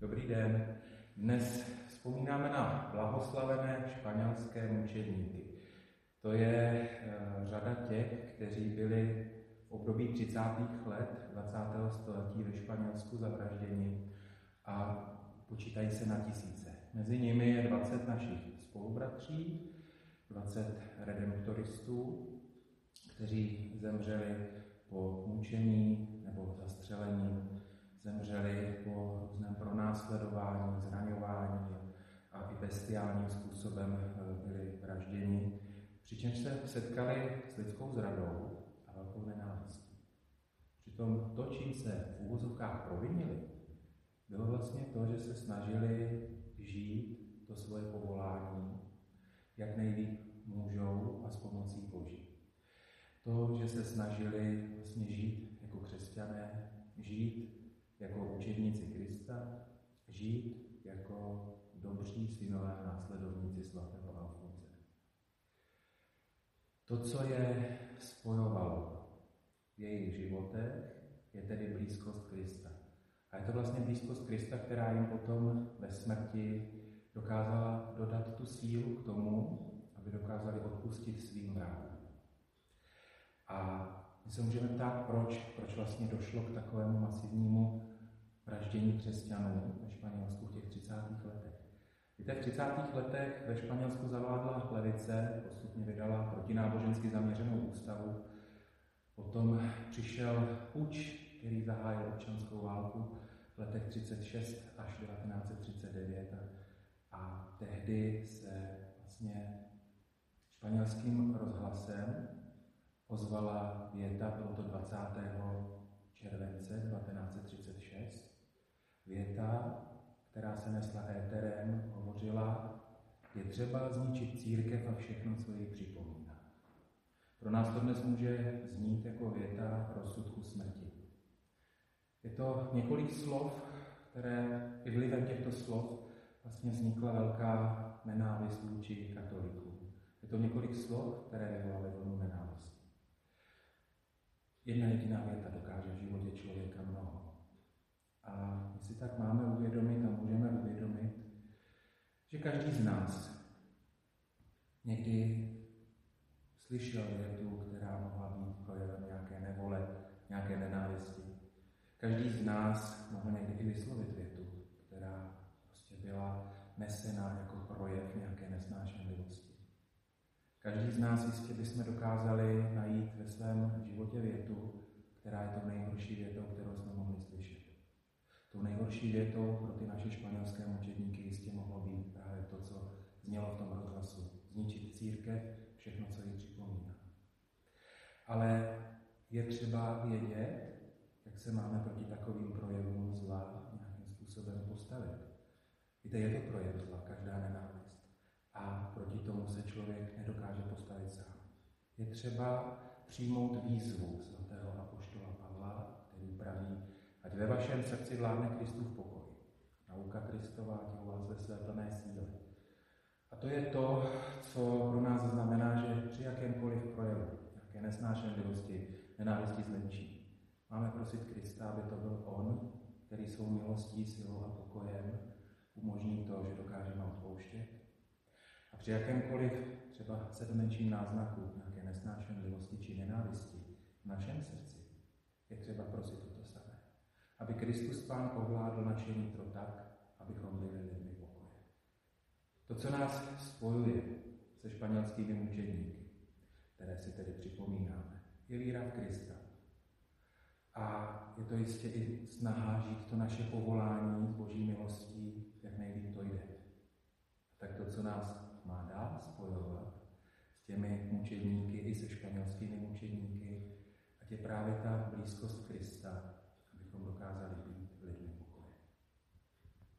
Dobrý den. Dnes vzpomínáme na blahoslavené španělské mučedníky. To je eh, řada těch, kteří byli v období 30. let 20. století ve Španělsku zavražděni a počítají se na tisíce. Mezi nimi je 20 našich spolubratří, 20 redemptoristů, kteří zemřeli po mučení nebo zastřelení zemřeli po různém pronásledování, zraňování a i bestiálním způsobem eh, byli vražděni, přičemž se setkali s lidskou zradou a velkou nenávistí. Přitom to, čím se v úvozovkách provinili, bylo vlastně to, že se snažili žít to svoje povolání, jak nejlíp můžou a s pomocí Boží. To, že se snažili vlastně žít jako křesťané, žít jako učedníci Krista, žít jako dobří synové následovníci svatého Alfonse. To, co je spojovalo v jejich životech, je tedy blízkost Krista. A je to vlastně blízkost Krista, která jim potom ve smrti dokázala dodat tu sílu k tomu, aby dokázali odpustit svým vrahům. A my se můžeme ptát, proč, proč vlastně došlo k takovému masivnímu vraždění křesťanů ve Španělsku v těch 30. letech. Víte, v 30. letech ve Španělsku zavládla levice, postupně vydala protinábožensky zaměřenou ústavu. Potom přišel puč, který zahájil občanskou válku v letech 36 až 1939 a, a tehdy se vlastně španělským rozhlasem ozvala věta, bylo to 20. července 1936, Věta, která se nesla éterem, hovořila, je třeba zničit církev a všechno, co ji připomíná. Pro nás to dnes může znít jako věta rozsudku smrti. Je to několik slov, které i vlivem těchto slov vlastně vznikla velká nenávist vůči katolíkům. Je to několik slov, které vyvolaly vlnu nenávisti. Jedna jediná věta dokáže v životě člověka mnoho. A my si tak máme uvědomit a můžeme uvědomit, že každý z nás někdy slyšel větu, která mohla být projevem nějaké nevole, nějaké nenávisti. Každý z nás mohl někdy i vyslovit větu, která prostě byla nesená jako projev nějaké nesnášenlivosti. Každý z nás jistě bychom dokázali najít ve svém životě větu, která je to nejhorší větou, kterou jsme mohli slyšet. Tou nejhorší větou pro ty naše španělské mučedníky jistě mohlo být právě to, co znělo v tom rozhlasu. Zničit církev, všechno, co ji připomíná. Ale je třeba vědět, jak se máme proti takovým projevům zla nějakým způsobem postavit. Víte, je to projev zla, každá nenávist. A proti tomu se člověk nedokáže postavit sám. Je třeba přijmout výzvu svatého apoštola Pavla, který praví, Ať ve vašem srdci vládne Kristův pokoj. Nauka Kristova, ať vás ve své plné síle. A to je to, co pro nás znamená, že při jakémkoliv projevu, nějaké nesnášenlivosti, nenávisti zmenší, máme prosit Krista, aby to byl On, který svou milostí, silou a pokojem umožní to, že dokážeme odpouštět. Při jakémkoliv třeba menším náznaku nějaké nesnášenlivosti či nenávisti v našem srdci je třeba prosit toto samé aby Kristus Pán ovládl naše nitro tak, abychom byli lidmi pokoje. To, co nás spojuje se španělskými mučedníky, které si tedy připomínáme, je víra v Krista. A je to jistě i snaha žít to naše povolání s boží milostí, jak nejlíp to jde. Tak to, co nás má dál spojovat s těmi mučedníky i se španělskými mučedníky, ať je právě ta blízkost Krista, abychom dokázali být lidmi